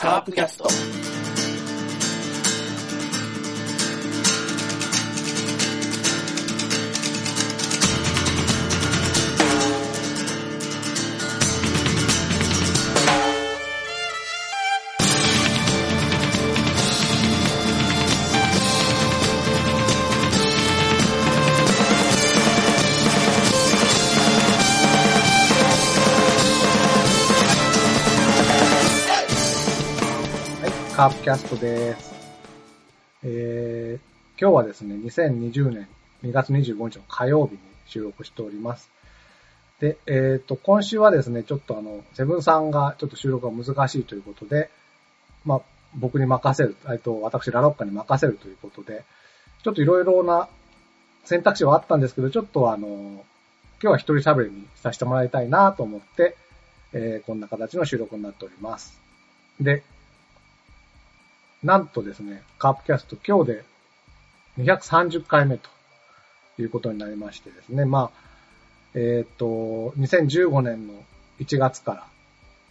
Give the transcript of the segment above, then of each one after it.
カープキャスト。カープキャストです。えー、今日はですね、2020年2月25日の火曜日に収録しております。で、えっ、と、今週はですね、ちょっとあの、セブンさんがちょっと収録が難しいということで、まあ、僕に任せる、えっと、私、ラロッカに任せるということで、ちょっといろいろな選択肢はあったんですけど、ちょっとあの、今日は一人喋りにさせてもらいたいなと思って、えーこんな形の収録になっております。で、なんとですね、カープキャスト今日で230回目ということになりましてですね、まあ、えっ、と、2015年の1月から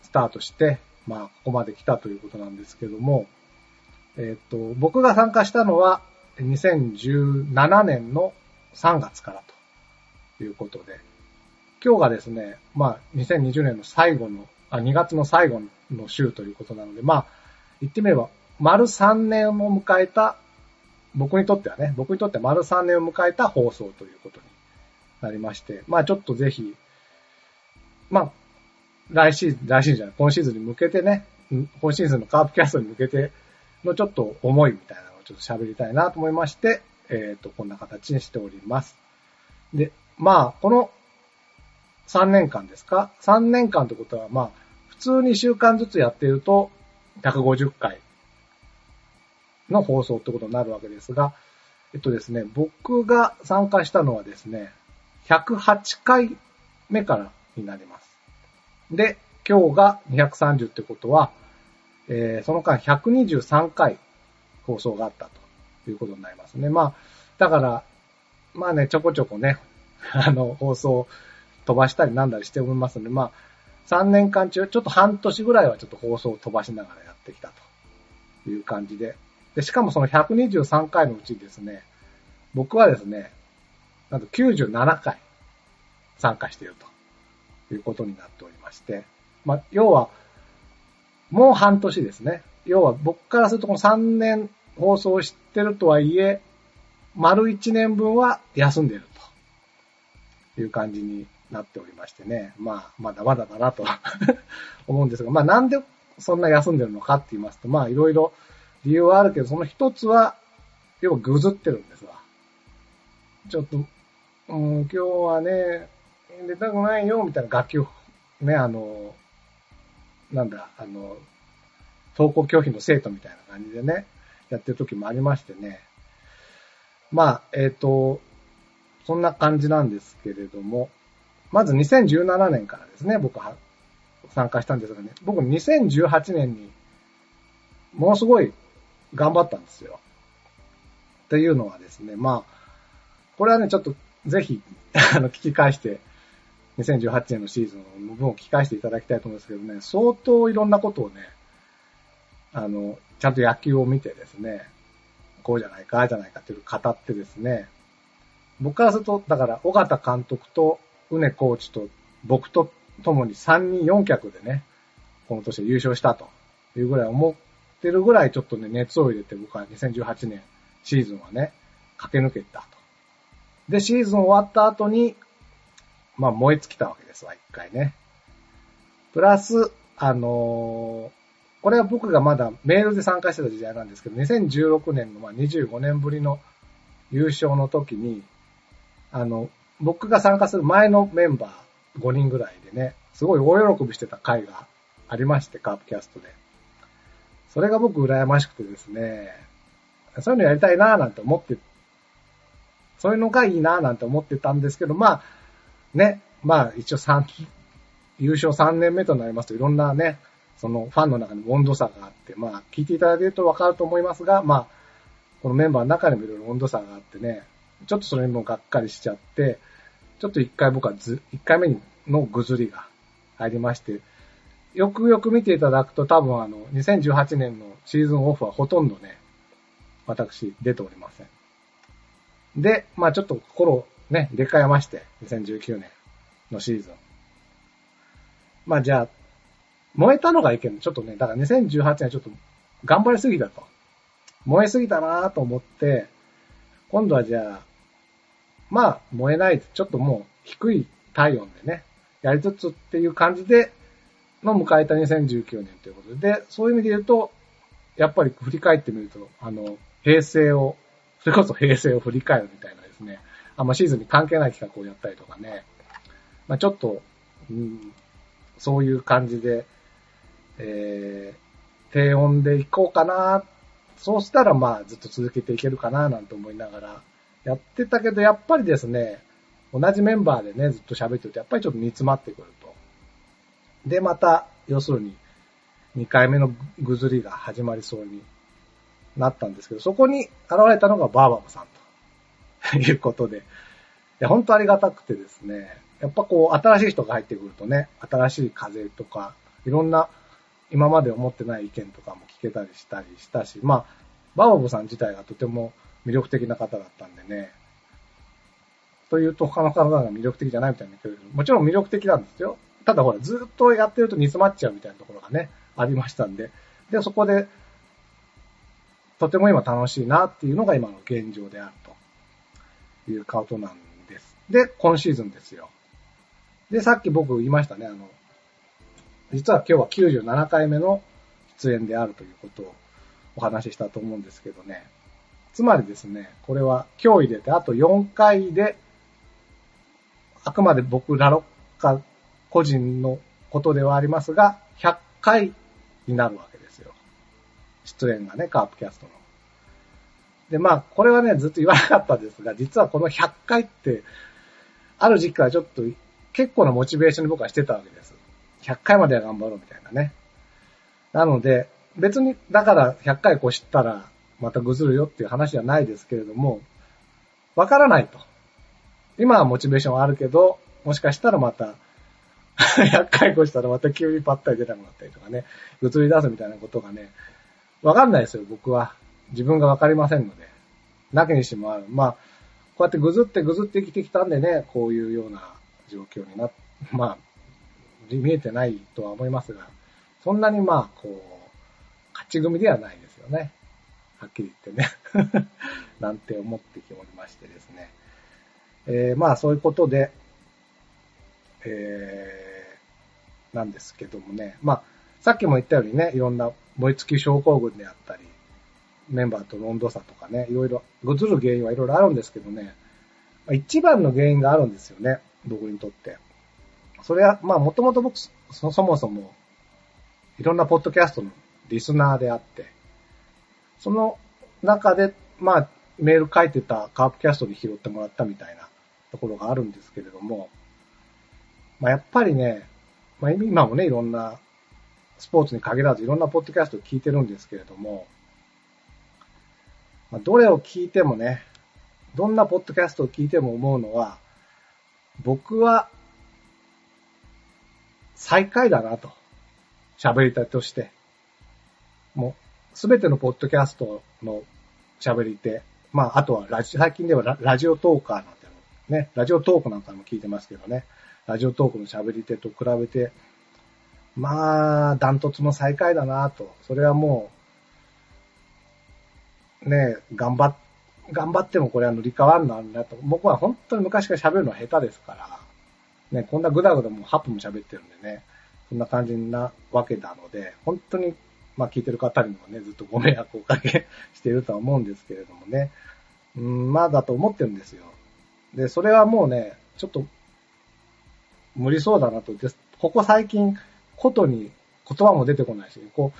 スタートして、まあ、ここまで来たということなんですけども、えっ、と、僕が参加したのは2017年の3月からということで、今日がですね、まあ、2020年の最後の、あ、2月の最後の週ということなので、まあ、言ってみれば、丸3年を迎えた、僕にとってはね、僕にとっては丸3年を迎えた放送ということになりまして、まあちょっとぜひ、まあ、来シーズン、来シーズンじゃない、今シーズンに向けてね、今シーズンのカープキャストに向けてのちょっと思いみたいなのをちょっと喋りたいなと思いまして、えっ、と、こんな形にしております。で、まあ、この3年間ですか ?3 年間ってことは、まあ、普通に週間ずつやってると、150回の放送ってことになるわけですが、えっとですね、僕が参加したのはですね、108回目からになります。で、今日が230ってことは、えーその間123回放送があったということになりますね。まあ、だから、まあね、ちょこちょこね、あの、放送飛ばしたりなんだりしておりますので、まあ、3年間中、ちょっと半年ぐらいはちょっと放送を飛ばしながらやってきたという感じで。で、しかもその123回のうちですね、僕はですね、なんと97回参加しているということになっておりまして、まあ、要は、もう半年ですね。要は僕からするとこの3年放送してるとはいえ、丸1年分は休んでいるという感じになっておりましてね。まあ、まだまだだなと 思うんですが、まあなんでそんな休んでるのかって言いますと、まあいろいろ理由はあるけど、その一つは、要はぐずってるんですわ。ちょっと、うん、今日はね、出たくないよ、みたいな楽器を、ね、あの、なんだ、あの、登校拒否の生徒みたいな感じでね、やってる時もありましてね。まあ、えっ、と、そんな感じなんですけれども、まず2017年からですね、僕は参加したんですがね、僕2018年にものすごい頑張ったんですよ。っていうのはですね、まあ、これはね、ちょっとぜひ、あの、聞き返して、2018年のシーズンの部分を聞き返していただきたいと思うんですけどね、相当いろんなことをね、あの、ちゃんと野球を見てですね、こうじゃないか、ああじゃないかっていう語ってですね、僕からすると、だから、尾形監督と、うねコーチと、僕と共に3人4脚でね、この年で優勝したというぐらい思ってるぐらいちょっとね、熱を入れて僕は2018年シーズンはね、駆け抜けたと。で、シーズン終わった後に、まあ燃え尽きたわけですわ、一回ね。プラス、あのーこれは僕がまだメールで参加してた時代なんですけど、2016年のまあ25年ぶりの優勝の時に、あの、僕が参加する前のメンバー5人ぐらいでね、すごい大喜びしてた回がありまして、カープキャストで。それが僕羨ましくてですね、そういうのやりたいなぁなんて思って、そういうのがいいなぁなんて思ってたんですけど、まあ、ね、まあ一応3、優勝3年目となりますといろんなね、そのファンの中に温度差があって、まあ聞いていただけるとわかると思いますが、まあ、このメンバーの中にもいろいろ温度差があってね、ちょっとそれにもがっかりしちゃって、ちょっと一回僕はず、一回目のぐずりが入りまして、よくよく見ていただくと多分あの、2018年のシーズンオフはほとんどね、私出ておりません。で、まあちょっと心をね、入れ替えまして、2019年のシーズン。まあじゃあ、燃えたのがいけんちょっとね、だから2018年ちょっと頑張りすぎたと。燃えすぎたなと思って、今度はじゃあ、まあ燃えない、ちょっともう低い体温でね、やりつつっていう感じで、の迎えた2019年ということで、で、そういう意味で言うと、やっぱり振り返ってみると、あの、平成を、それこそ平成を振り返るみたいなですね、あんまシーズンに関係ない企画をやったりとかね、まあちょっと、うん、そういう感じで、えー、低温でいこうかな、そうしたらまあずっと続けていけるかななんて思いながらやってたけど、やっぱりですね、同じメンバーでね、ずっと喋ってると、やっぱりちょっと煮詰まってくる。で、また、要するに、2回目のぐずりが始まりそうになったんですけど、そこに現れたのがバーバブさんということで、いや、本当ありがたくてですね、やっぱこう、新しい人が入ってくるとね、新しい風とか、いろんな、今まで思ってない意見とかも聞けたりしたりしたし、まあ、バーバブさん自体がとても魅力的な方だったんでね、というと他の方が魅力的じゃないみたいなけど、もちろん魅力的なんですよ。ただほら、ずっとやってると煮詰まっちゃうみたいなところがね、ありましたんで。で、そこで、とても今楽しいなっていうのが今の現状であるということなんです。で、今シーズンですよ。で、さっき僕言いましたね、あの、実は今日は97回目の出演であるということをお話ししたと思うんですけどね。つまりですね、これは今日入れてあと4回で、あくまで僕らのか個人のことではありますが、100回になるわけですよ。出演がね、カープキャストの。で、まあ、これはね、ずっと言わなかったですが、実はこの100回って、ある時期からちょっと結構なモチベーションに僕はしてたわけです。100回までは頑張ろうみたいなね。なので、別に、だから100回越したら、またぐずるよっていう話じゃないですけれども、わからないと。今はモチベーションはあるけど、もしかしたらまた、100回越したらまた急にパッタリ出なくなったりとかね、ぐずり出すみたいなことがね、わかんないですよ、僕は。自分がわかりませんので。なきにしもある。まあ、こうやってぐずってぐずって生きてきたんでね、こういうような状況にな、まあ、見えてないとは思いますが、そんなにまあ、こう、勝ち組ではないですよね。はっきり言ってね。なんて思っておりましてですね。えー、まあそういうことで、えー、なんですけどもね。まあ、さっきも言ったようにね、いろんな燃え尽き症候群であったり、メンバーとの温度差とかね、いろいろ、ぐずる原因はいろいろあるんですけどね、一番の原因があるんですよね、僕にとって。それは、まあもともと僕、そそもそも、いろんなポッドキャストのリスナーであって、その中で、まあ、メール書いてたカープキャストで拾ってもらったみたいなところがあるんですけれども、まあやっぱりね、まあ今もね、いろんなスポーツに限らずいろんなポッドキャストを聞いてるんですけれども、まあ、どれを聞いてもね、どんなポッドキャストを聞いても思うのは、僕は最下位だなと。喋り手として。もう、すべてのポッドキャストの喋り手。まあ、あとはラジ、最近ではラジオトーカーなんてね、ラジオトークなんかも聞いてますけどね。ラジオトークの喋り手と比べて、まあ、ダントツの最下位だなと。それはもう、ね、頑張っ、頑張ってもこれは塗り替わんのあるなと。僕は本当に昔から喋るのは下手ですから、ね、こんなぐだぐだもう8分も喋ってるんでね、そんな感じなわけなので、本当に、まあ聞いてる方にもね、ずっとご迷惑をおかけ しているとは思うんですけれどもね、うん、まあだと思ってるんですよ。で、それはもうね、ちょっと、無理そうだなと。で、ここ最近、ことに言葉も出てこないし、こう、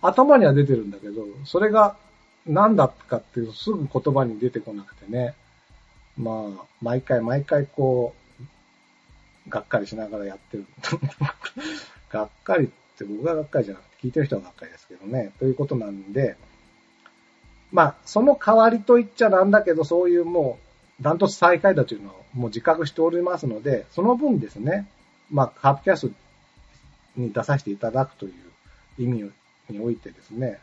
頭には出てるんだけど、それが何だっかっていうとすぐ言葉に出てこなくてね。まあ、毎回毎回こう、がっかりしながらやってる。がっかりって僕ががっかりじゃなくて聞いてる人はがっかりですけどね。ということなんで、まあ、その代わりと言っちゃなんだけど、そういうもう、ダントツ最下位だというのをもう自覚しておりますので、その分ですね、まあ、カープキャストに出させていただくという意味においてですね、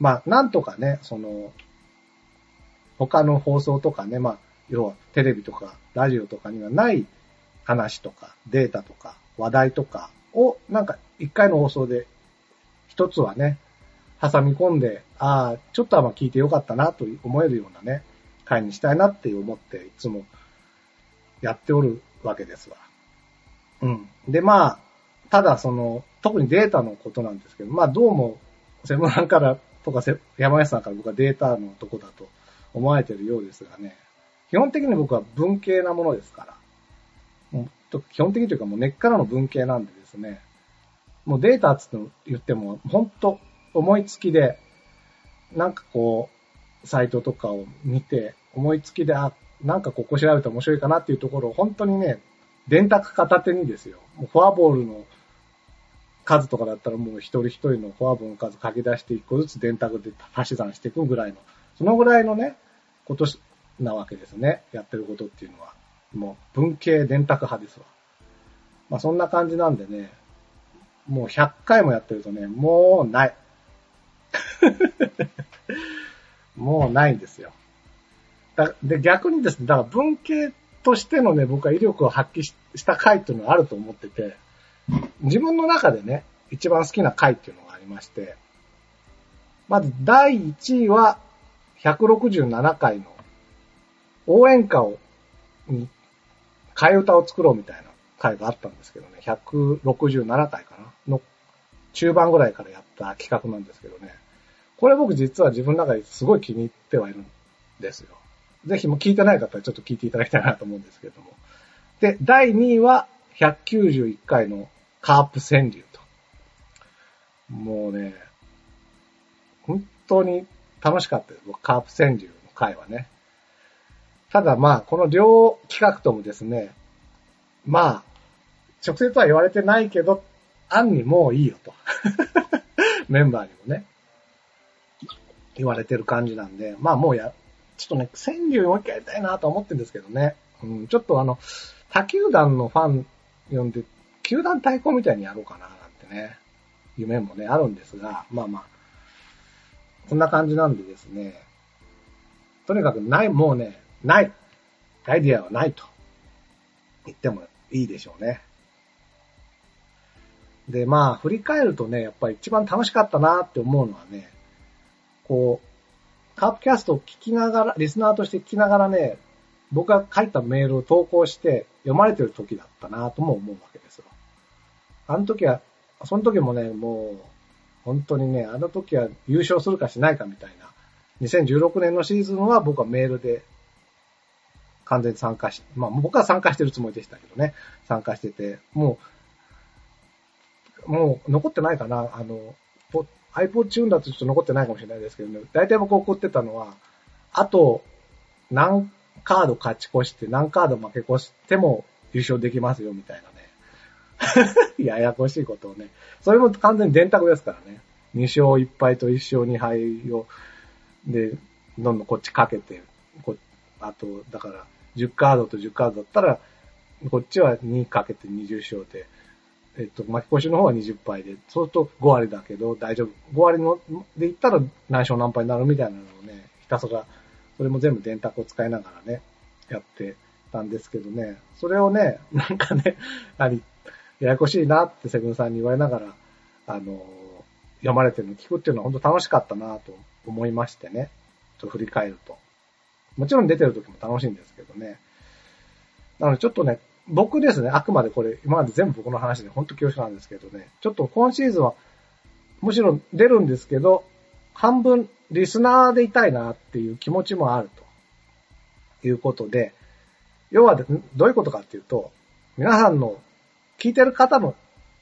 まあ、なんとかね、その、他の放送とかね、まあ、要はテレビとかラジオとかにはない話とかデータとか話題とかをなんか一回の放送で一つはね、挟み込んで、ああ、ちょっとはまあ聞いてよかったなと思えるようなね、回にしたいなって思っていつもやっておるわけですわ。うん。で、まあ、ただその、特にデータのことなんですけど、まあどうも、専門家からとか山安さんから僕はデータのとこだと思われてるようですがね、基本的に僕は文系なものですから、基本的にというかもう根っからの文系なんでですね、もうデータつって言っても、本当思いつきで、なんかこう、サイトとかを見て、思いつきで、あ、なんかここ調べたら面白いかなっていうところを本当にね、電卓片手にですよ。もうフォアボールの数とかだったらもう一人一人のフォアボールの数書き出して一個ずつ電卓で足し算していくぐらいの、そのぐらいのね、ことなわけですね。やってることっていうのは。もう文系電卓派ですわ。まあそんな感じなんでね、もう100回もやってるとね、もうない。もうないんですよ。だで、逆にですね、だから文系としてのね、僕は威力を発揮した回っていうのがあると思ってて、自分の中でね、一番好きな回っていうのがありまして、まず第1位は167回の応援歌を、に、替え歌を作ろうみたいな回があったんですけどね、167回かな？の中盤ぐらいからやった企画なんですけどね、これ僕実は自分の中ですごい気に入ってはいるんですよ。ぜひも聞いてない方はちょっと聞いていただきたいなと思うんですけども。で、第2位は191回のカープ川柳と。もうね、本当に楽しかったです。カープ川柳の回はね。ただまあ、この両企画ともですね、まあ、直接は言われてないけど、案にもういいよと。メンバーにもね、言われてる感じなんで、まあもうや、ちょっとね、川柳もう一回やりたいなと思ってるんですけどね。うん、ちょっとあの、他球団のファン呼んで、球団対抗みたいにやろうかななんてね、夢もね、あるんですが、まあまあ、こんな感じなんでですね、とにかくない、もうね、ない。アイディアはないと言ってもいいでしょうね。で、まあ、振り返るとね、やっぱり一番楽しかったなって思うのはね、こう、カープキャストを聞きながら、リスナーとして聞きながらね、僕が書いたメールを投稿して読まれてる時だったなとも思うわけですよ。あの時は、その時もね、もう、本当にね、あの時は優勝するかしないかみたいな、2016年のシーズンは僕はメールで完全に参加し、まあ僕は参加してるつもりでしたけどね、参加してて、もう、もう残ってないかな、あの、iPod チューンだとちょっと残ってないかもしれないですけどね、大体僕怒ってたのは、あと、何カード勝ち越して何カード負け越しても優勝できますよ、みたいなね。ややこしいことをね。それも完全に電卓ですからね。2勝1敗と1勝2敗を、で、どんどんこっちかけて、こあと、だから、10カードと10カードだったら、こっちは2かけて20勝で、えっと、巻き越しの方は20敗で、そうすると5割だけど大丈夫。5割ので言ったら何勝何敗になるみたいなのをね、ひたすら、それも全部電卓を使いながらね、やってたんですけどね、それをね、なんかね、やはり、ややこしいなってセブンさんに言われながら、あの、読まれてるの聞くっていうのは本当楽しかったなと思いましてね、ちょっと振り返ると。もちろん出てる時も楽しいんですけどね。なのでちょっとね、僕ですね、あくまでこれ、今まで全部僕の話で本当恐縮なんですけどね、ちょっと今シーズンは、むしろ出るんですけど、半分リスナーでいたいなっていう気持ちもあるということで、要はどういうことかっていうと、皆さんの聞いてる方の、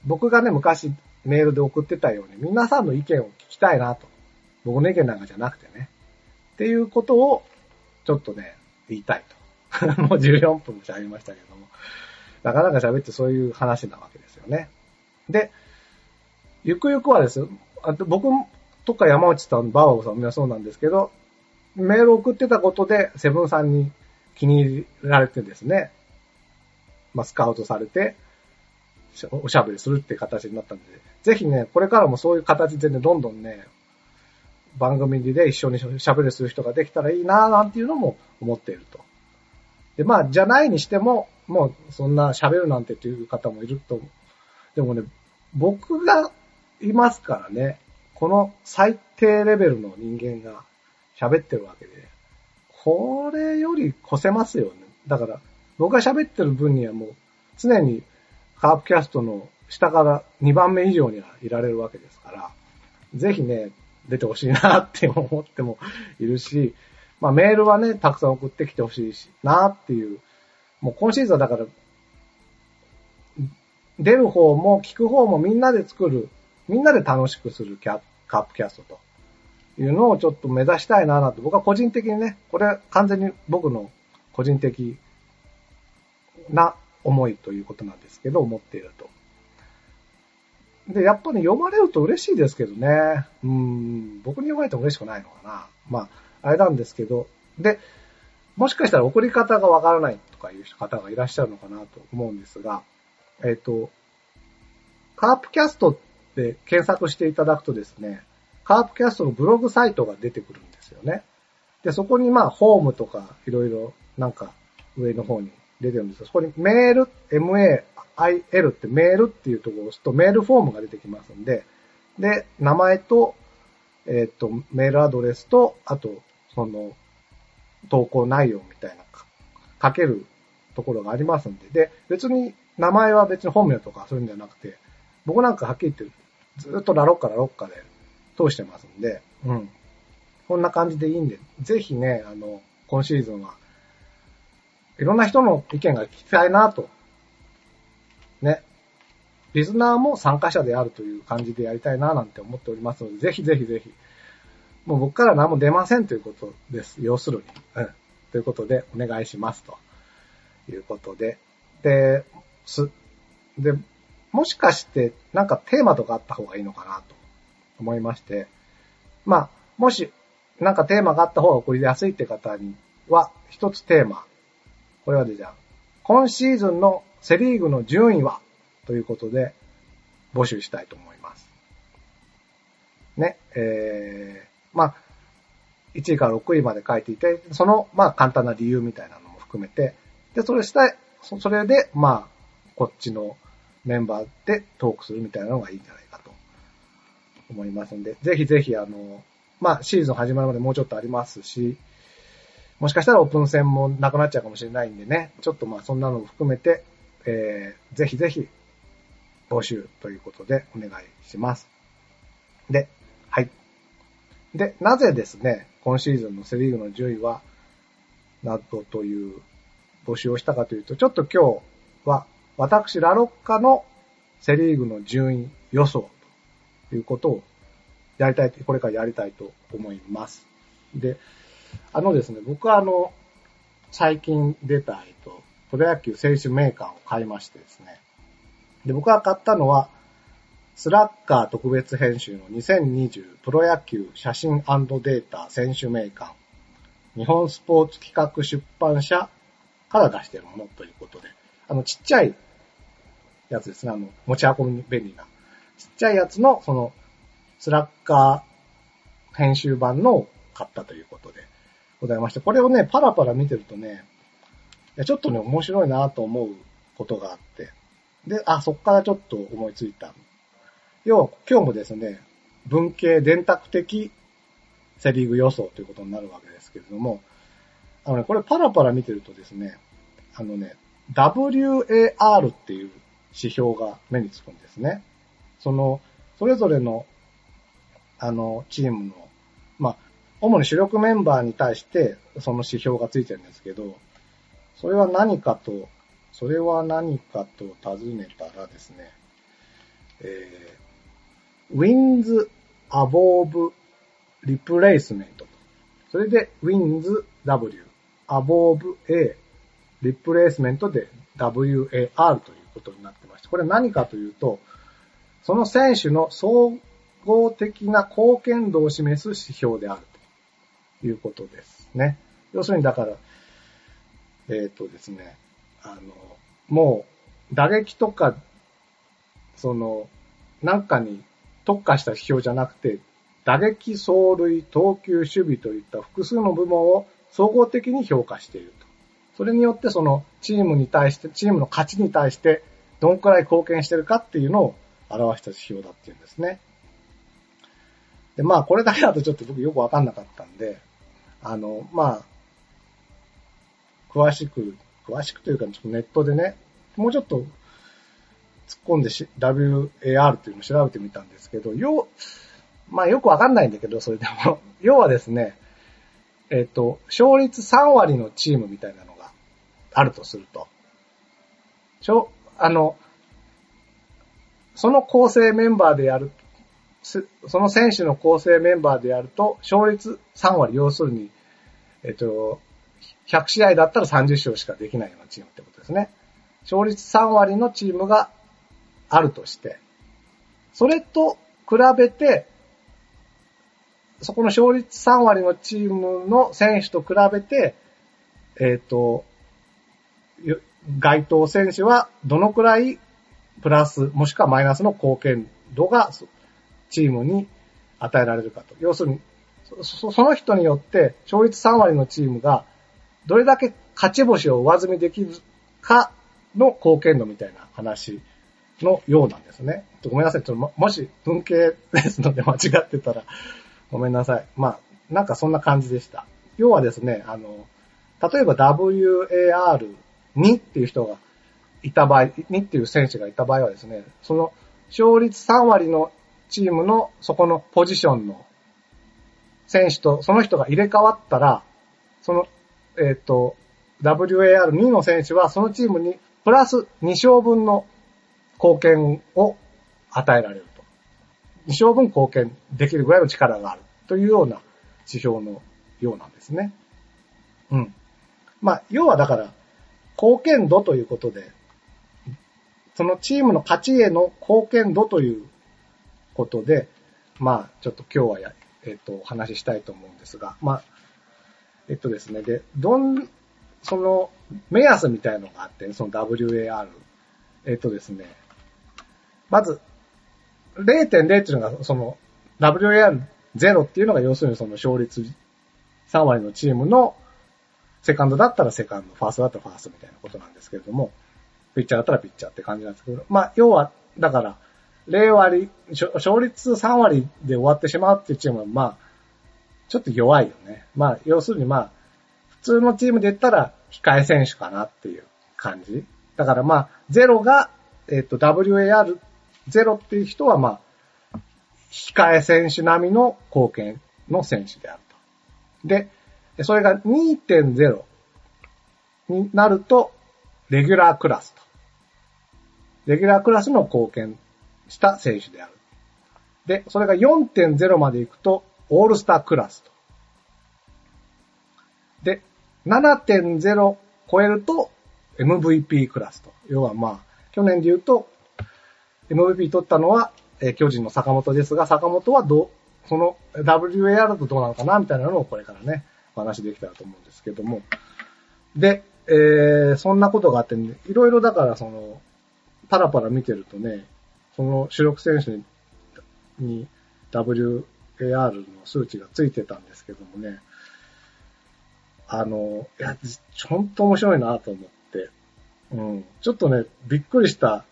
僕がね、昔メールで送ってたように、皆さんの意見を聞きたいなと。僕の意見なんかじゃなくてね。っていうことをちょっとね、言いたいと。もう14分も喋りましたけども。なかなか喋ってそういう話なわけですよね。で、ゆくゆくはですよ、あと僕とか山内さん、バーバーさんみんなそうなんですけど、メール送ってたことで、セブンさんに気に入られてですね、まあ、スカウトされて、おしゃべりするって形になったんで、ぜひね、これからもそういう形でね、どんどんね、番組で一緒に喋りする人ができたらいいなぁなんていうのも思っていると。で、まあ、じゃないにしても、もうそんな喋るなんてっていう方もいると思う。でもね、僕がいますからね、この最低レベルの人間が喋ってるわけで、これより越せますよね。だから、僕が喋ってる分にはもう常にカープキャストの下から2番目以上にはいられるわけですから、ぜひね、出てほしいなって思ってもいるし、まあメールはね、たくさん送ってきてほしいし、なっていう、もう今シーズンだから、出る方も聞く方もみんなで作る、みんなで楽しくするキャカープキャストというのをちょっと目指したいななと、僕は個人的にね、これ完全に僕の個人的な思いということなんですけど、思っていると。で、やっぱりね読まれると嬉しいですけどね。うん、僕に読まれても嬉しくないのかな。まあ、あれなんですけど。で、もしかしたら送り方がわからないとかいう方がいらっしゃるのかなと思うんですが、えっ、ー、と、カープキャストって検索していただくとですね、カープキャストのブログサイトが出てくるんですよね。で、そこにまあ、ホームとかいろいろなんか上の方に出てるんですよ。そこにメール、MAIL ってメールっていうところを押すとメールフォームが出てきますんで、で、名前と、えっ、ー、と、メールアドレスと、あと、その、投稿内容みたいな、書けるところがありますんで、で、別に名前は別に本名とかそういうんじゃなくて、僕なんかはっきり言ってずっとラロッカラロッカで通してますんで、うん。こんな感じでいいんで、ぜひね、あの、今シーズンは、いろんな人の意見が聞きたいなと。ね。リスナーも参加者であるという感じでやりたいななんて思っておりますので、ぜひぜひぜひ。もう僕から何も出ませんということです。要するに。うん。ということで、お願いしますと。いうことで。で、す、で、もしかして、なんかテーマとかあった方がいいのかなと思いまして、まあ、もし、なんかテーマがあった方が送りやすいって方には、一つテーマ。これはでじゃあ、今シーズンのセリーグの順位は？ということで、募集したいと思います。ね、えー、まあ、1位から6位まで書いていて、その、まあ、簡単な理由みたいなのも含めて、で、それしたい、それで、まあ、こっちのメンバーでトークするみたいなのがいいんじゃないかと思いますんで、ぜひぜひあの、まあシーズン始まるまでもうちょっとありますし、もしかしたらオープン戦もなくなっちゃうかもしれないんでね、ちょっとまあそんなのも含めて、えー、ぜひぜひ募集ということでお願いします。で、で、なぜですね、今シーズンのセリーグの順位は、などという募集をしたかというと、ちょっと今日は私、ラロッカのセリーグの順位予想ということをやりたい、これからやりたいと思います。で、あのですね、僕はあの、最近出た、えっと、プロ野球選手メーカーを買いましてですね。で、僕が買ったのは、スラッガー特別編集の2020プロ野球写真データ選手メーカー、日本スポーツ企画出版社から出しているものということで、あの、ちっちゃいやつですね。あの、持ち運び便利な。ちっちゃいやつの、その、スラッガー編集版のを買ったということでございまして、これをね、パラパラ見てるとね、ちょっとね、面白いなと思うことがあって、で、あ、そっからちょっと思いついた。要は、今日もですね、文系電卓的セリーグ予想ということになるわけですけれども、あのね、これパラパラ見てるとですね、あのね、WAR っていう指標が目につくんですね。その、それぞれの、あの、チームの、まあ、主に主力メンバーに対して、その指標がついてるんですけど、それは何かと、それは何かと尋ねたらですね、えー、wins above replacement それで wins W、above A、replacement で WAR ということになってまして、これ何かというと、その選手の総合的な貢献度を示す指標であるということですね。要するにだから、えっ、ー、とですね、あの、もう打撃とかその、なんかに特化した指標じゃなくて、打撃、走塁、投球、守備といった複数の部門を総合的に評価していると。それによってそのチームに対して、チームの勝ちに対してどんくらい貢献してるかっていうのを表した指標だっていうんですね。で、まあこれだけだとちょっと僕よくわかんなかったんで、あの、まあ、詳しく、詳しくというかちょっとネットでね、もうちょっと突っ込んでし WAR というのを調べてみたんですけど、よ、まあよくわかんないんだけど、それでも、要はですね、えっ、と、勝率3割のチームみたいなのがあるとすると、しょ、あの、その構成メンバーでやる、その選手の構成メンバーでやると、勝率3割、要するに、えっ、と、100試合だったら30勝しかできないようなチームってことですね。勝率3割のチームがあるとして、それと比べて、そこの勝率3割のチームの選手と比べて、えっ、ー、と、該当選手はどのくらいプラス、もしくはマイナスの貢献度がチームに与えられるかと。要するに、その人によって勝率3割のチームがどれだけ勝ち星を上積みできるかの貢献度みたいな話のようなんですね。ごめんなさい。ちょっともし文系ですので間違ってたらごめんなさい。まあ、なんかそんな感じでした。要はですね、あの、例えば WAR2 っていう人がいた場合、2っていう選手がいた場合はですね、その勝率3割のチームのそこのポジションの選手とその人が入れ替わったら、その、えっ、ー、と、WAR2 の選手はそのチームにプラス2勝分の貢献を与えられると。二勝分貢献できるぐらいの力があるというような指標のようなんですね。うん。まあ、要はだから、貢献度ということで、そのチームの勝ちへの貢献度ということで、まあ、ちょっと今日はや、えっ、と、お話ししたいと思うんですが、まあ、えっとですね、で、どん、その、目安みたいのがあって、その WAR。えっとですね、まず、0.0っていうのが、その、WAR0 っていうのが要するにその勝率3割のチームのセカンドだったらセカンド、ファーストだったらファーストみたいなことなんですけれども、ピッチャーだったらピッチャーって感じなんですけど、まあ、要は、だから、0割、勝率3割で終わってしまうっていうチームは、まあ、ちょっと弱いよね。まあ、要するにまあ、普通のチームで言ったら、控え選手かなっていう感じ。だからまあ、0が、えっ、と、WAR ゼロっていう人は、まあ、控え選手並みの貢献の選手であると。で、それが2.0になると、レギュラークラスと。レギュラークラスの貢献した選手である。で、それが4.0まで行くと、オールスタークラスと。で、7.0超えると、MVP クラスと。要はまあ、去年で言うと、MVP 取ったのは、えー、巨人の坂本ですが、坂本はど、その WAR だとどうなのかなみたいなのをこれからね、お話できたらと思うんですけども。で、えー、そんなことがあって、ね、いろいろだからその、パラパラ見てるとね、その主力選手にに WAR の数値がついてたんですけどもね、あの、いや、ほんと面白いなと思って、うん、ちょっとね、びっくりした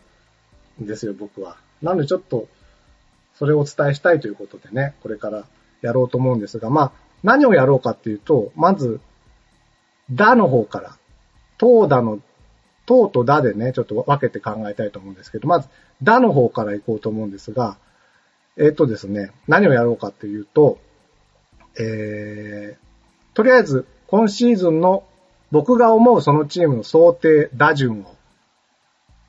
んですよ、僕は。なのでちょっと、それをお伝えしたいということでね、これからやろうと思うんですが、まあ、何をやろうかっていうと、まず、だの方から、とうだの、とうとだでね、ちょっと分けて考えたいと思うんですけど、まず、だの方から行こうと思うんですが、えっ、ー、とですね、何をやろうかっていうと、えー、とりあえず、今シーズンの僕が思うそのチームの想定打順を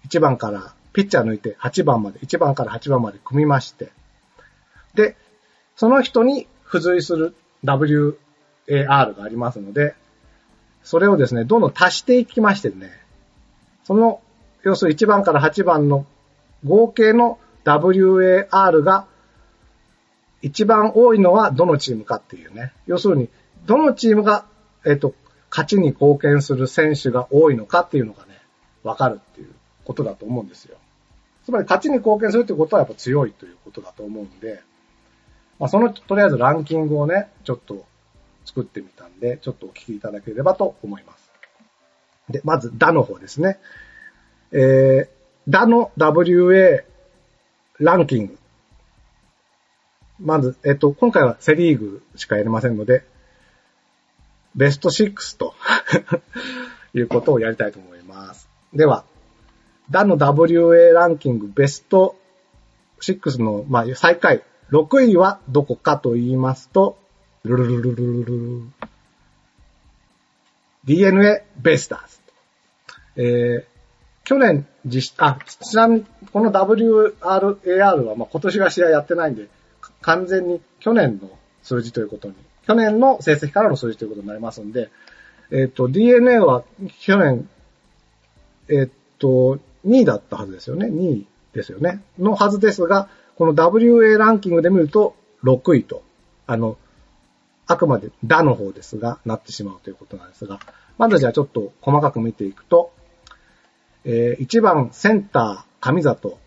1番からピッチャー抜いて8番まで、1番から8番まで組みまして、で、その人に付随する WAR がありますので、それをですね、どんどん足していきましてね、その、要するに1番から8番の合計の WAR が一番多いのはどのチームかっていうね。要するに、どのチームが、えっ、と、勝ちに貢献する選手が多いのかっていうのがね、わかるっていうことだと思うんですよ。つまり勝ちに貢献するってことはやっぱ強いということだと思うんで、まあ、その、とりあえずランキングをね、ちょっと作ってみたんで、ちょっとお聞きいただければと思います。で、まず、ダの方ですね。えー、ダの WA ランキング。まず、えっと、今回はセリーグしかやりませんので、ベスト6と いうことをやりたいと思います。では、ダの WA ランキングベスト6の、まあ、最下位、6位はどこかと言いますと、ルルルルルルル DNA ベイスターズ。えー、去年実施、あ、ちなみにこの WRAR は、まあ、今年が試合やってないんで、完全に去年の数字ということに、去年の成績からの数字ということになりますんで、えっ、ー、と、DNA は去年、えっ、ー、と、2位だったはずですよね。2位ですよね。のはずですが、この WA ランキングで見ると6位と、あの、あくまで打の方ですが、なってしまうということなんですが、まずじゃあちょっと細かく見ていくと、えー、1番センター上里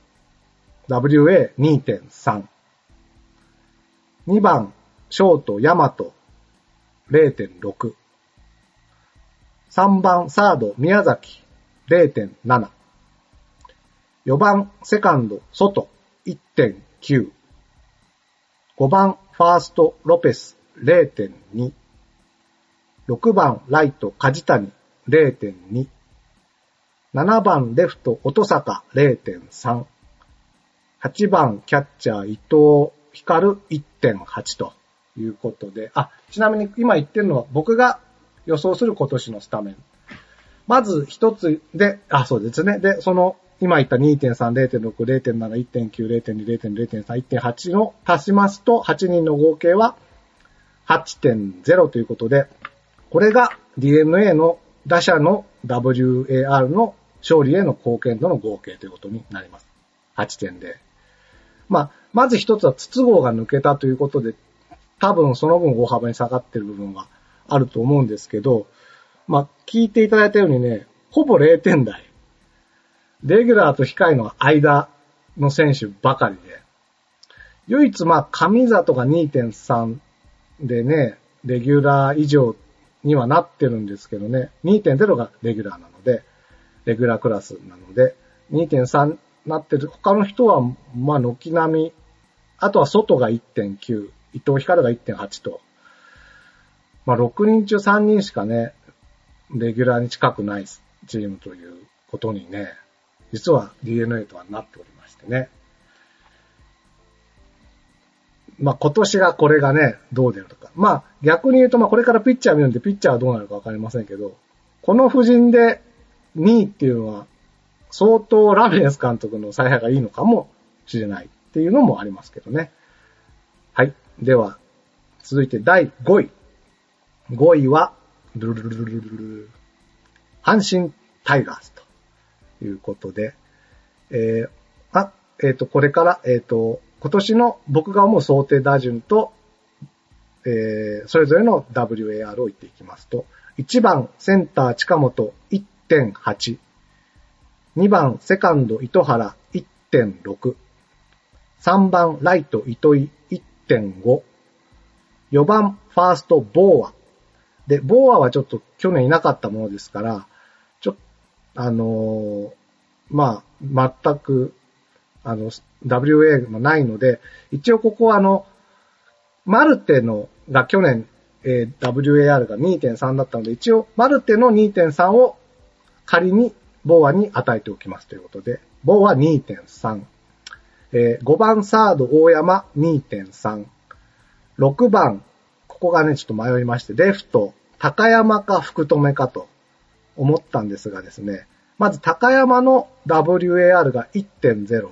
WA2.3 2番ショートヤマト0.6 3番サード宮崎0.7 4番セカンド外1.9 5番ファーストロペス0.2 6番ライト梶谷0.2 7番レフト音坂0.3。8番キャッチャー伊藤光1.8ということで、あ、ちなみに今言ってるのは僕が予想する今年のスタメン。まず一つで、あ、そうですね。で、その今言った2.3、0.6、0.7、1.9、0.2、0.0.3、1.8の足しますと、8人の合計は8.0ということで、これが DNA の打者の WAR の勝利への貢献度の合計ということになります。8.0。まあ、まず一つは筒香が抜けたということで、多分その分大幅に下がってる部分はあると思うんですけど、まあ、聞いていただいたようにね、ほぼ0点台。レギュラーと控えの間の選手ばかりで、唯一まあ、上里が2.3でね、レギュラー以上にはなってるんですけどね、2.0がレギュラーなので、レギュラークラスなので、2.3なってる。他の人は、まあ、軒並み、あとは外が1.9、伊藤光が1.8と、まあ、6人中3人しかね、レギュラーに近くないチームということにね、実は DNA とはなっておりましてね。まあ、今年がこれがね、どう出るとか。まあ、逆に言うと、まあ、これからピッチャー見るんで、ピッチャーはどうなるかわかりませんけど、この布陣で2位っていうのは、相当ラメンス監督の采配がいいのかもしれないっていうのもありますけどね。はい。では、続いて第5位。5位は、ルルルルルルル阪神タイガースとということで、えー、あ、えっ、ー、と、これから、えっ、ー、と、今年の僕が思う想定打順と、えー、それぞれの WAR を言っていきますと、1番センター近本1.8。2番、セカンド、糸原、1.6。3番、ライト、糸井、1.5。4番、ファースト、ボーア。で、ボーアはちょっと去年いなかったものですから、あの、まあ、全く、あの、WA もないので、一応ここはあの、マルテのが去年、えー、WAR が2.3だったので、一応マルテの2.3を仮にボーアに与えておきますということで、ボーア2.3、えー、5番サード大山2.3、6番、ここがね、ちょっと迷いまして、レフト、高山か福留かと。思ったんですがですね、まず高山の WAR が1.0、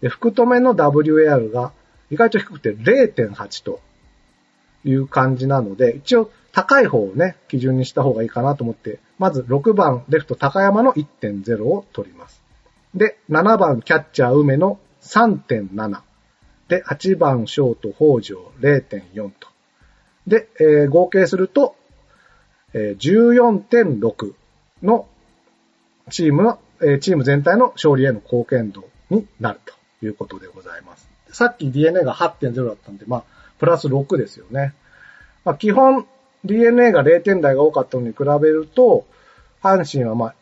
で、福留の WAR が意外と低くて0.8という感じなので、一応高い方をね、基準にした方がいいかなと思って、まず6番レフト高山の1.0を取ります。で、7番キャッチャー梅の3.7。で、8番ショート北条0.4と。で、えー、合計すると、えー、14.6のチームの、え、チーム全体の勝利への貢献度になるということでございます。さっき DNA が8.0だったんで、まあ、プラス6ですよね。まあ、基本 DNA が0点台が多かったのに比べると、阪神はまあ、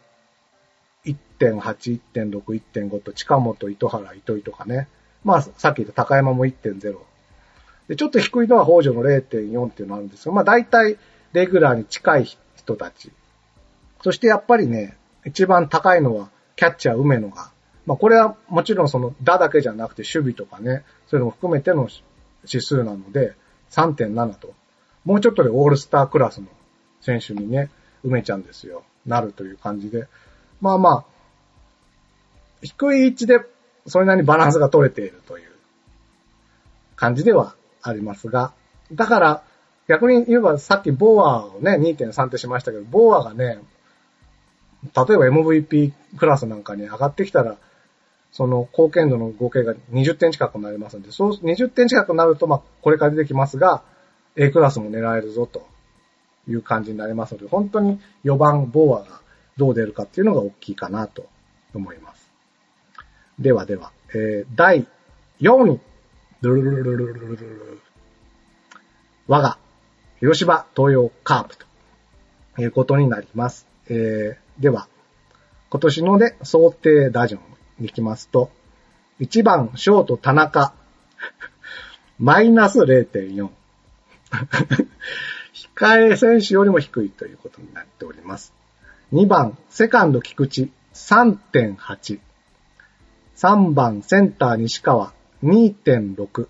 1.8、1.6、1.5と近本、糸原、糸井とかね。まあ、さっき言った高山も1.0。で、ちょっと低いのは北条の0.4っていうのがあるんですが、まあ大体レギュラーに近い人たち。そしてやっぱりね、一番高いのはキャッチャー梅野が。まあこれはもちろんその打だけじゃなくて守備とかね、そういうのも含めての指数なので3.7と。もうちょっとでオールスタークラスの選手にね、梅ちゃんですよ。なるという感じで。まあまあ、低い位置でそれなりにバランスが取れているという感じではありますが、だから、逆に言えばさっきボーアをね、2.3ってしましたけど、ボーアがね、例えば MVP クラスなんかに上がってきたら、その貢献度の合計が20点近くになりますので、そう、20点近くなると、まあ、これから出てきますが、A クラスも狙えるぞという感じになりますので、本当に4番ボーアがどう出るかっていうのが大きいかなと思います。ではでは、えー、第4位。ルルルルルルルルル我が、広島東洋カープということになります。えー、では、今年のね、想定打順に行きますと、1番、ショート田中、マイナス0.4。控え選手よりも低いということになっております。2番、セカンド菊池、3.8。3番、センター西川、2.6。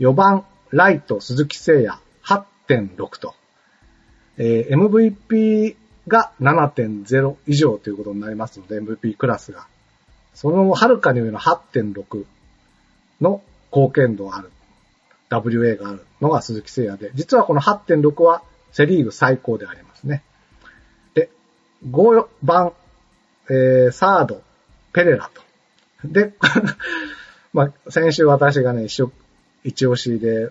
4番、ライト鈴木誠也、8.6と。えー MVP が7.0以上ということになりますので、MVP クラスが。そのはるかに上の8.6の貢献度がある。WA があるのが鈴木誠也で、実はこの8.6はセリーグ最高でありますね。で、5番、えー、サード、ペレラと。で、まあ、先週私がね、一緒一押しで、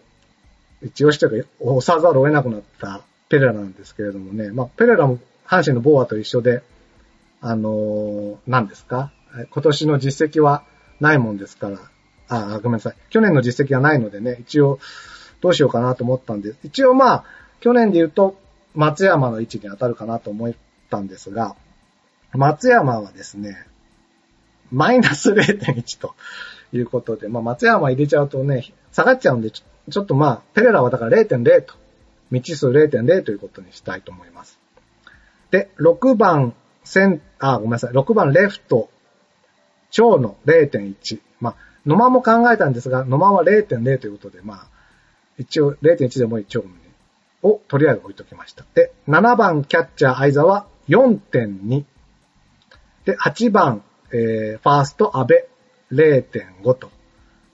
一押しというか、押さざるを得なくなったペレラなんですけれどもね、まあ、ペレラも阪神のボーアと一緒で、あの何ですか？今年の実績はないもんですから、あ、ごめんなさい。去年の実績がないのでね、一応、どうしようかなと思ったんで、一応まあ、去年で言うと、松山の位置に当たるかなと思ったんですが、松山はですね、マイナス0.1ということで、まあ松山入れちゃうとね、下がっちゃうんで、ちょちょっとまあ、ペレラはだから0.0と、未知数0.0ということにしたいと思います。で、6番、セン、あ、ごめんなさい、6番レフト、長野0.1。まあ、野間も考えたんですが、野間は0.0ということで、まあ、一応0.1でもいい長野に、をとりあえず置いときました。で、7番キャッチャー相沢4.2。で、8番、えー、ファースト安倍0.5と。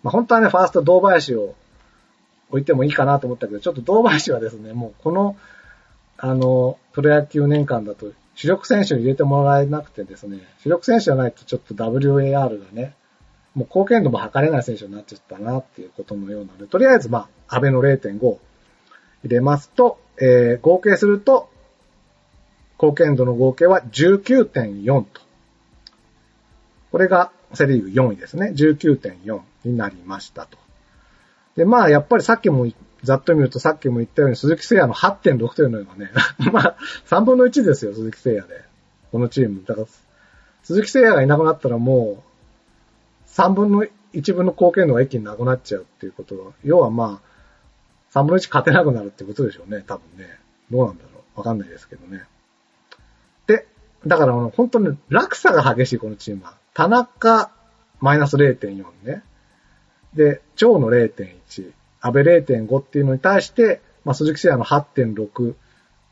まあ、本当はね、ファースト堂林を置いてもいいかなと思ったけど、ちょっと堂林はですね、もうこの、あの、プロ野球年間だと主力選手に入れてもらえなくてですね、主力選手じゃないとちょっと WAR がね、もう貢献度も測れない選手になっちゃったなっていうことのようなので、とりあえずまあ、安倍の0.5入れますと、えー、合計すると、貢献度の合計は19.4と。これがセリーグ4位ですね。19.4になりましたと。で、まあ、やっぱりさっきも、ざっと見るとさっきも言ったように鈴木誠也の8.6というのがね、まあ、3分の1ですよ、鈴木誠也で。このチーム。だから、鈴木誠也がいなくなったらもう、3分の1分の貢献度が一気になくなっちゃうっていうことは、要はまあ、3分の1勝てなくなるってことでしょうね、多分ね。どうなんだろう。わかんないですけどね。で、だから本当に落差が激しい、このチームは。田中、マイナス0.4ね。で、長野0.1、安倍0.5っていうのに対して、まあ、鈴木誠也の8.6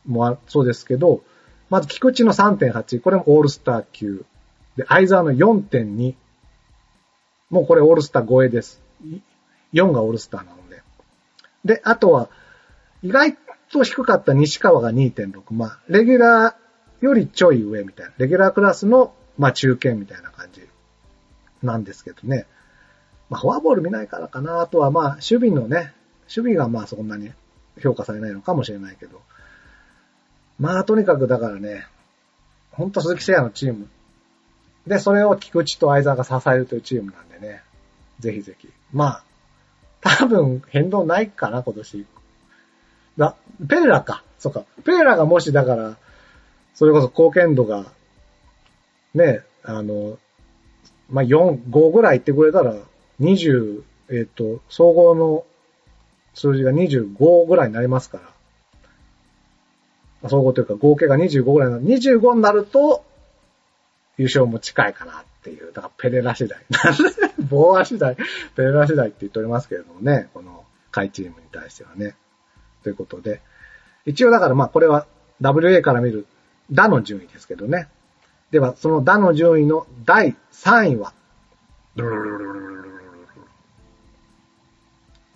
もそうですけど、まず菊池の3.8、これもオールスター級。で、相沢の4.2。もうこれオールスター超えです。4がオールスターなので。で、あとは、意外と低かった西川が2.6。まあ、レギュラーよりちょい上みたいな。レギュラークラスの、まあ、中堅みたいな感じなんですけどね。まあ、フォアボール見ないからかな。あとはまあ、守備のね、守備がまあそんなに評価されないのかもしれないけど。まあ、とにかくだからね、ほんと鈴木誠也のチーム、で、それを菊池と相沢が支えるというチームなんでね。ぜひぜひ。まあ、多分変動ないかな、今年。だ、ペレラか。そうか。ペレラがもしだから、それこそ貢献度が、ね、あの、まあ、4、5ぐらい言ってくれたら、20、えっ、ー、と、総合の数字が25ぐらいになりますから。総合というか合計が25ぐらいな25になると、優勝も近いかなっていう。だからペレラ次第。ボーア次第、ペレラ次第って言っておりますけれどもね、この下位チームに対してはね。ということで。一応だからまあこれは WA から見る打の順位ですけどね。では、その打の順位の第3位は、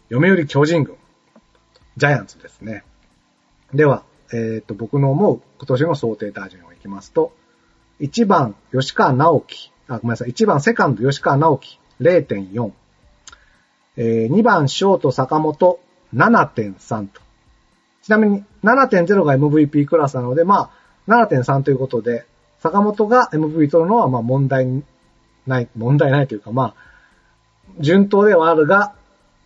読売巨人軍、ジャイアンツですね。では、えっ、ー、と、僕の思う今年の想定打順をいきますと、1番、吉川直樹。あ、ごめんなさい。1番、セカンド、吉川直樹、0.4。えー、2番、ショート、坂本、7.3と。ちなみに、7.0が MVP クラスなので、まあ、7.3ということで、坂本が MVP 取るのは、まあ、問題ない、問題ないというか、まあ、順当ではあるが、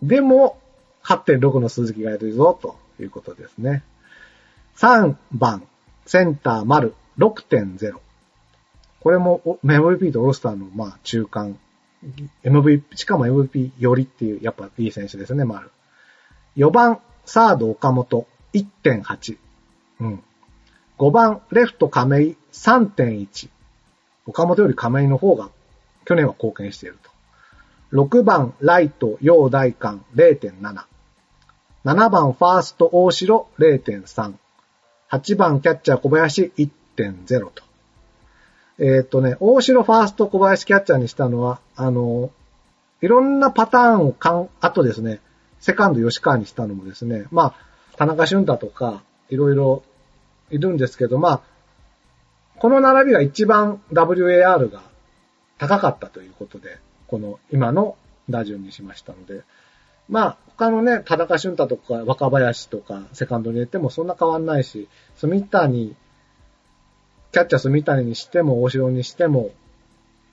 でも、8.6の鈴木がいるぞ、ということですね。3番、センター丸、6.0。これも MVP とオールスターの、まあ、中間。MVP、しかも MVP よりっていう、やっぱいい選手ですね、丸。4番、サード岡本、1.8。うん。5番、レフト亀井、3.1。岡本より亀井の方が、去年は貢献していると。6番、ライト、陽大館、0.7。7番、ファースト、大城、0.3。8番、キャッチャー、小林、1.0と。えっ、とね、大城ファースト小林キャッチャーにしたのは、あの、いろんなパターンをかん、あとですね、セカンド吉川にしたのもですね、まあ、田中俊太とか、いろいろいるんですけど、まあ、この並びが一番 WAR が高かったということで、この今の打順にしましたので、まあ、他のね、田中俊太とか若林とかセカンドに入れてもそんな変わんないし、住谷キャッチャー住谷にしても、大城にしても、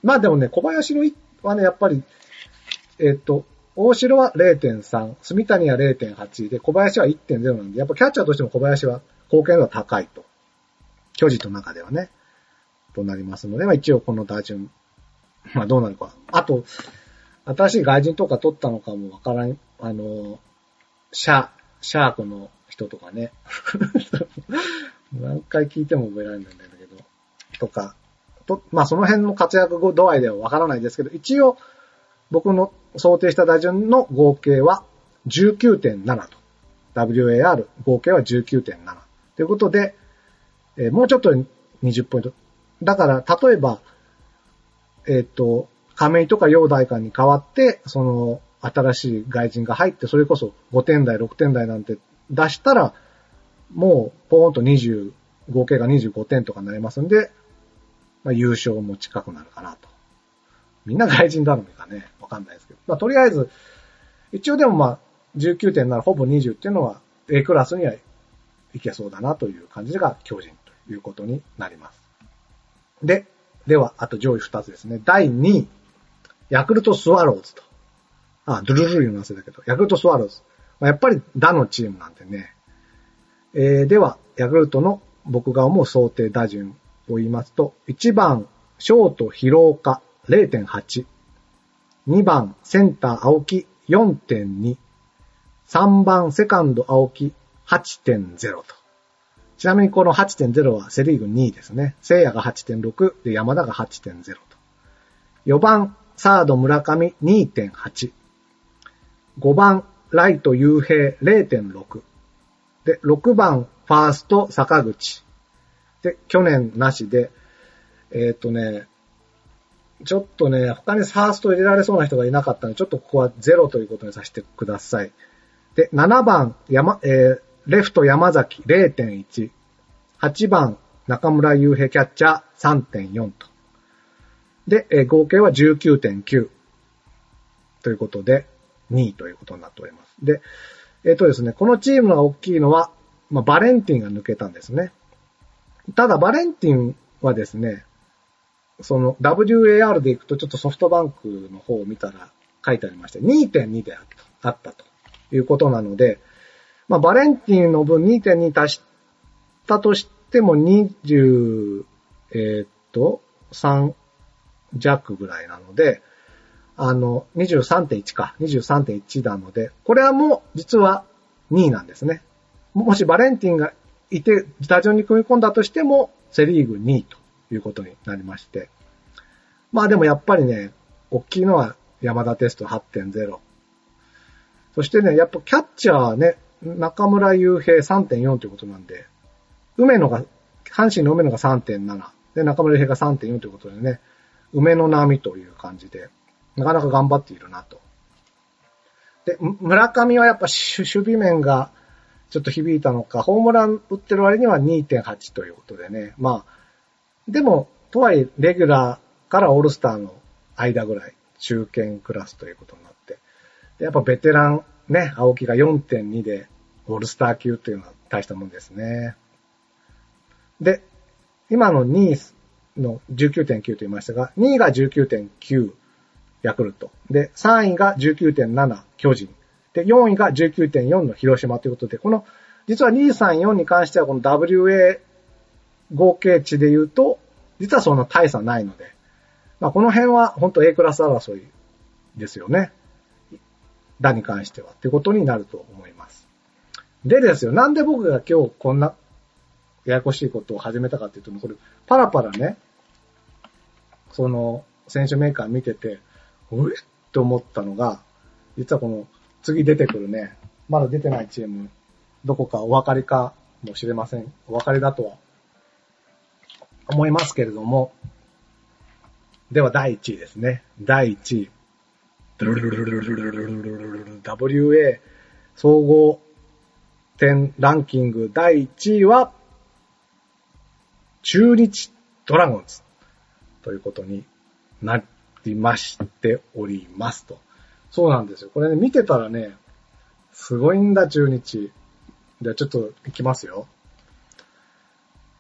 まあでもね、小林のはね、やっぱり、えっ、と、大城は0.3、住谷は0.8で、小林は1.0なんで、やっぱキャッチャーとしても小林は貢献度は高いと。巨人の中ではね、となりますので、まあ一応この打順、まあどうなるか。あと、新しい外人とか取ったのかもわからん、あの、シャ、シャークの人とかね。何回聞いても覚えられないんだけど、とか、と、まあその辺の活躍度合いではわからないですけど、一応僕の想定した打順の合計は19.7と。WAR 合計は19.7。ということで、えー、もうちょっと20ポイント。だから、例えば、えっ、ー、と、亀井とか陽大館に代わって、その、新しい外人が入って、それこそ5点台、6点台なんて出したら、もう、ポーンと20、合計が25点とかになりますんで、まあ、優勝も近くなるかなと。みんな外人頼みかね、わかんないですけど。まあ、とりあえず、一応でもまあ、19点ならほぼ20っていうのは、A クラスにはいけそうだなという感じが巨人ということになります。で、では、あと上位2つですね。第2位、ヤクルトスワローズと。あ、ドゥルルル言いますだけど、ヤクルトスワローズ。まあ、やっぱり打のチームなんでね、えー、では、ヤクルトの僕が思う想定打順を言いますと、1番、ショート広岡0.8。2番、センター青木4.2。3番、セカンド青木8.0と。ちなみにこの8.0はセリーグ2位ですね。聖夜が8.6で山田が8.0と。4番、サード村上2.8。5番、ライト雄平0.6。で、6番、ファースト、坂口。で、去年なしで、えっ、とね、ちょっとね、他にファースト入れられそうな人がいなかったので、ちょっとここはゼロということにさせてください。で、7番、山、えー、レフト山崎0.1。8番、中村雄平キャッチャー3.4と。で、え、合計は19.9。ということで、2位ということになっております。で、えっ、ー、とですね、このチームが大きいのは、まあ、バレンティンが抜けたんですね。ただ、バレンティンはですね、その WAR でいくとちょっとソフトバンクの方を見たら書いてありまして、2.2であったということなので、まあ、バレンティンの分2.2足したとしても20、えー、っと、3弱ぐらいなので、あの、23.1か、23.1なので、これはもう実は2位なんですね。もしバレンティンがいて、打順に組み込んだとしても、セリーグ2位ということになりまして。まあでもやっぱりね、大きいのは山田テスト8.0。そしてね、やっぱキャッチャーはね、中村雄平3.4ということなんで、梅野が、阪神の梅野が3.7、で、中村雄平が3.4ということでね、梅の波という感じで、なかなか頑張っているなと。で、村上はやっぱ守備面がちょっと響いたのか、ホームラン打ってる割には2.8ということでね。まあ、でも、とはいえ、レギュラーからオールスターの間ぐらい、中堅クラスということになって。でやっぱベテラン、ね、青木が4.2でオールスター級っていうのは大したもんですね。で、今の2位の19.9と言いましたが、2位が19.9ヤクルト。で、3位が19.7巨人。で、4位が19.4の広島ということで、この、実は2、3、4に関してはこの WA 合計値で言うと、実はそんな大差ないので、まあこの辺は本当 A クラス争いですよね。打に関しては。ってことになると思います。でですよ、なんで僕が今日こんなややこしいことを始めたかっていうと、これ、パラパラね、その、選手メーカー見てて、おえって思ったのが、実はこの、次出てくるね、まだ出てないチーム、どこかお分かりかもしれません。お分かりだとは思いますけれども、では第1位ですね。第1位。WA 総合点ランキング第1位は、中日ドラゴンズということになりましておりますと。そうなんですよ。これね、見てたらね、すごいんだ、中日。ではちょっと行きますよ。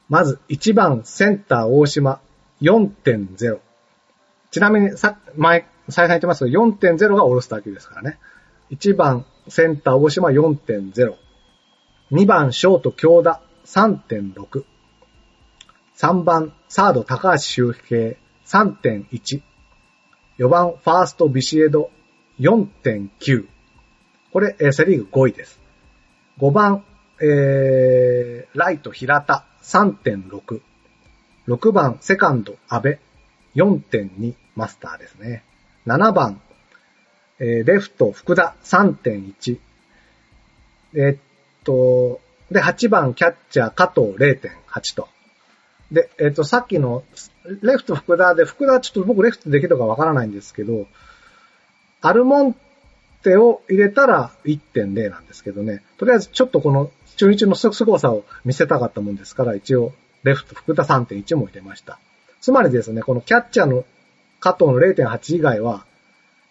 まず、1番、センター、大島、4.0。ちなみに、さ、前、再三言ってますけど、4.0がオールスター級ですからね。1番、センター、大島、4.0。2番、ショート、京田、3.6。3番、サード、高橋周平、3.1。4番、ファースト、ビシエド、4.9。これ、セリーグ5位です。5番、えー、ライト平田3.6。6番、セカンド安倍4.2マスターですね。7番、えー、レフト福田3.1。えー、っと、で、8番キャッチャー加藤0.8と。で、えっ、と、さっきの、レフト福田で、福田ちょっと僕レフトできるかわからないんですけど、アルモンテを入れたら1.0なんですけどね。とりあえずちょっとこの中日の凄さを見せたかったもんですから、一応レフト福田3.1も入れました。つまりですね、このキャッチャーの加藤の0.8以外は、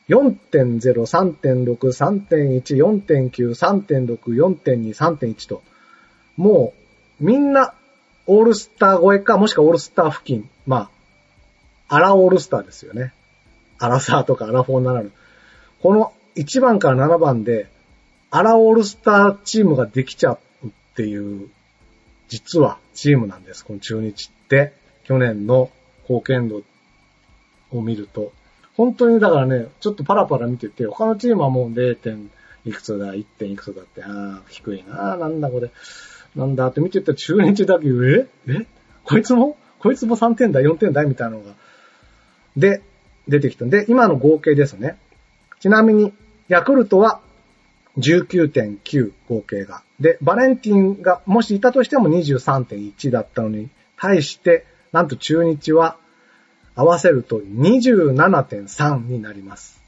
4.0、3.6、3.1、4.9、3.6、4.2、3.1と、もうみんなオールスター超えか、もしくはオールスター付近。まあ、アラオールスターですよね。アラサーとかアラフォーならぬ。この1番から7番で、アラオールスターチームができちゃうっていう、実はチームなんです。この中日って、去年の貢献度を見ると。本当にだからね、ちょっとパラパラ見てて、他のチームはもう 0. 点いくつだ、1. 点いくつだって、ああ、低いな、なんだこれ、なんだって見てたら中日だけ、え？え？こいつも？こいつも3点だ、4点だ、みたいなのが。で、出てきたんで、今の合計ですね。ちなみに、ヤクルトは19.9合計が。で、バレンティンがもしいたとしても23.1だったのに、対して、なんと中日は合わせると27.3になります。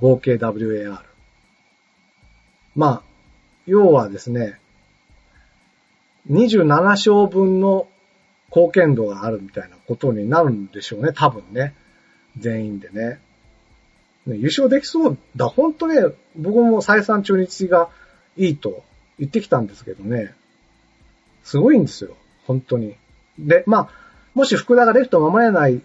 合計 WAR。まあ、要はですね、27勝分の貢献度があるみたいなことになるんでしょうね、多分ね。全員でね。優勝できそうだ。本当ね、僕も再三中日がいいと言ってきたんですけどね。すごいんですよ。本当に。で、まあ、もし福田がレフト守れない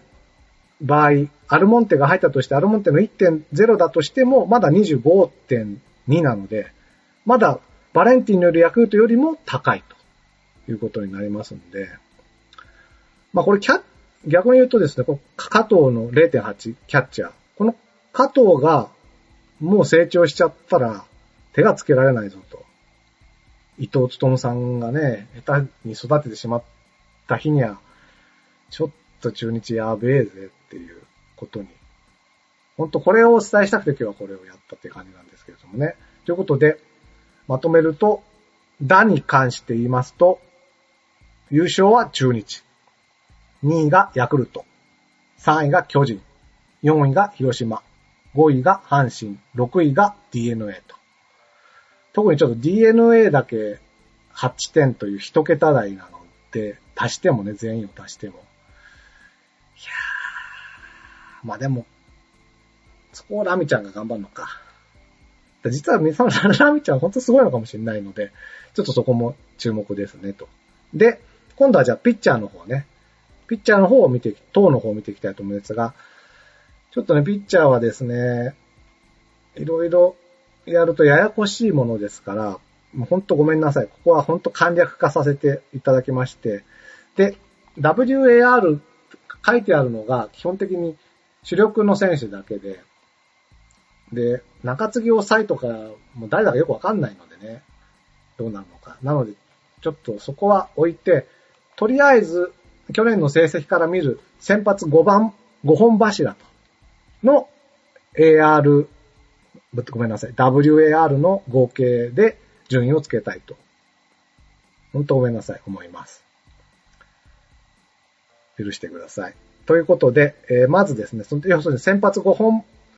場合、アルモンテが入ったとして、アルモンテの1.0だとしても、まだ25.2なので、まだバレンティンよりヤクルトよりも高いということになりますんで、まあこれキャ逆に言うとですね、加藤の0.8キャッチャー。この加藤がもう成長しちゃったら手がつけられないぞと。伊藤勤さんがね、下手に育ててしまった日には、ちょっと中日やべえぜっていうことに。本当これをお伝えしたくて今日はこれをやったって感じなんですけれどもね。ということで、まとめると、打に関して言いますと、優勝は中日。2位がヤクルト。3位が巨人。4位が広島。5位が阪神。6位が DNA と。特にちょっと DNA だけ8点という一桁台なので、足してもね、全員を足しても。いやー、まあでも、そこをラミちゃんが頑張るのか。実は、そ のラミちゃん本当すごいのかもしれないので、ちょっとそこも注目ですね、と。で、今度はじゃあピッチャーの方ね。ピッチャーの方を見て、等の方を見ていきたいと思うんですが、ちょっとね、ピッチャーはですね、いろいろやるとややこしいものですから、もうほんとごめんなさい。ここはほんと簡略化させていただきまして、で、WAR 書いてあるのが基本的に主力の選手だけで、で、中継ぎをサイトかもう誰だかよくわかんないのでね、どうなるのか。なので、ちょっとそこは置いて、とりあえず去年の成績から見る先発5番、5本柱との AR、ごめんなさい、WAR の合計で順位をつけたいと。本当ごめんなさい、思います。許してください。ということで、えー、まずですね、その要するに先発5本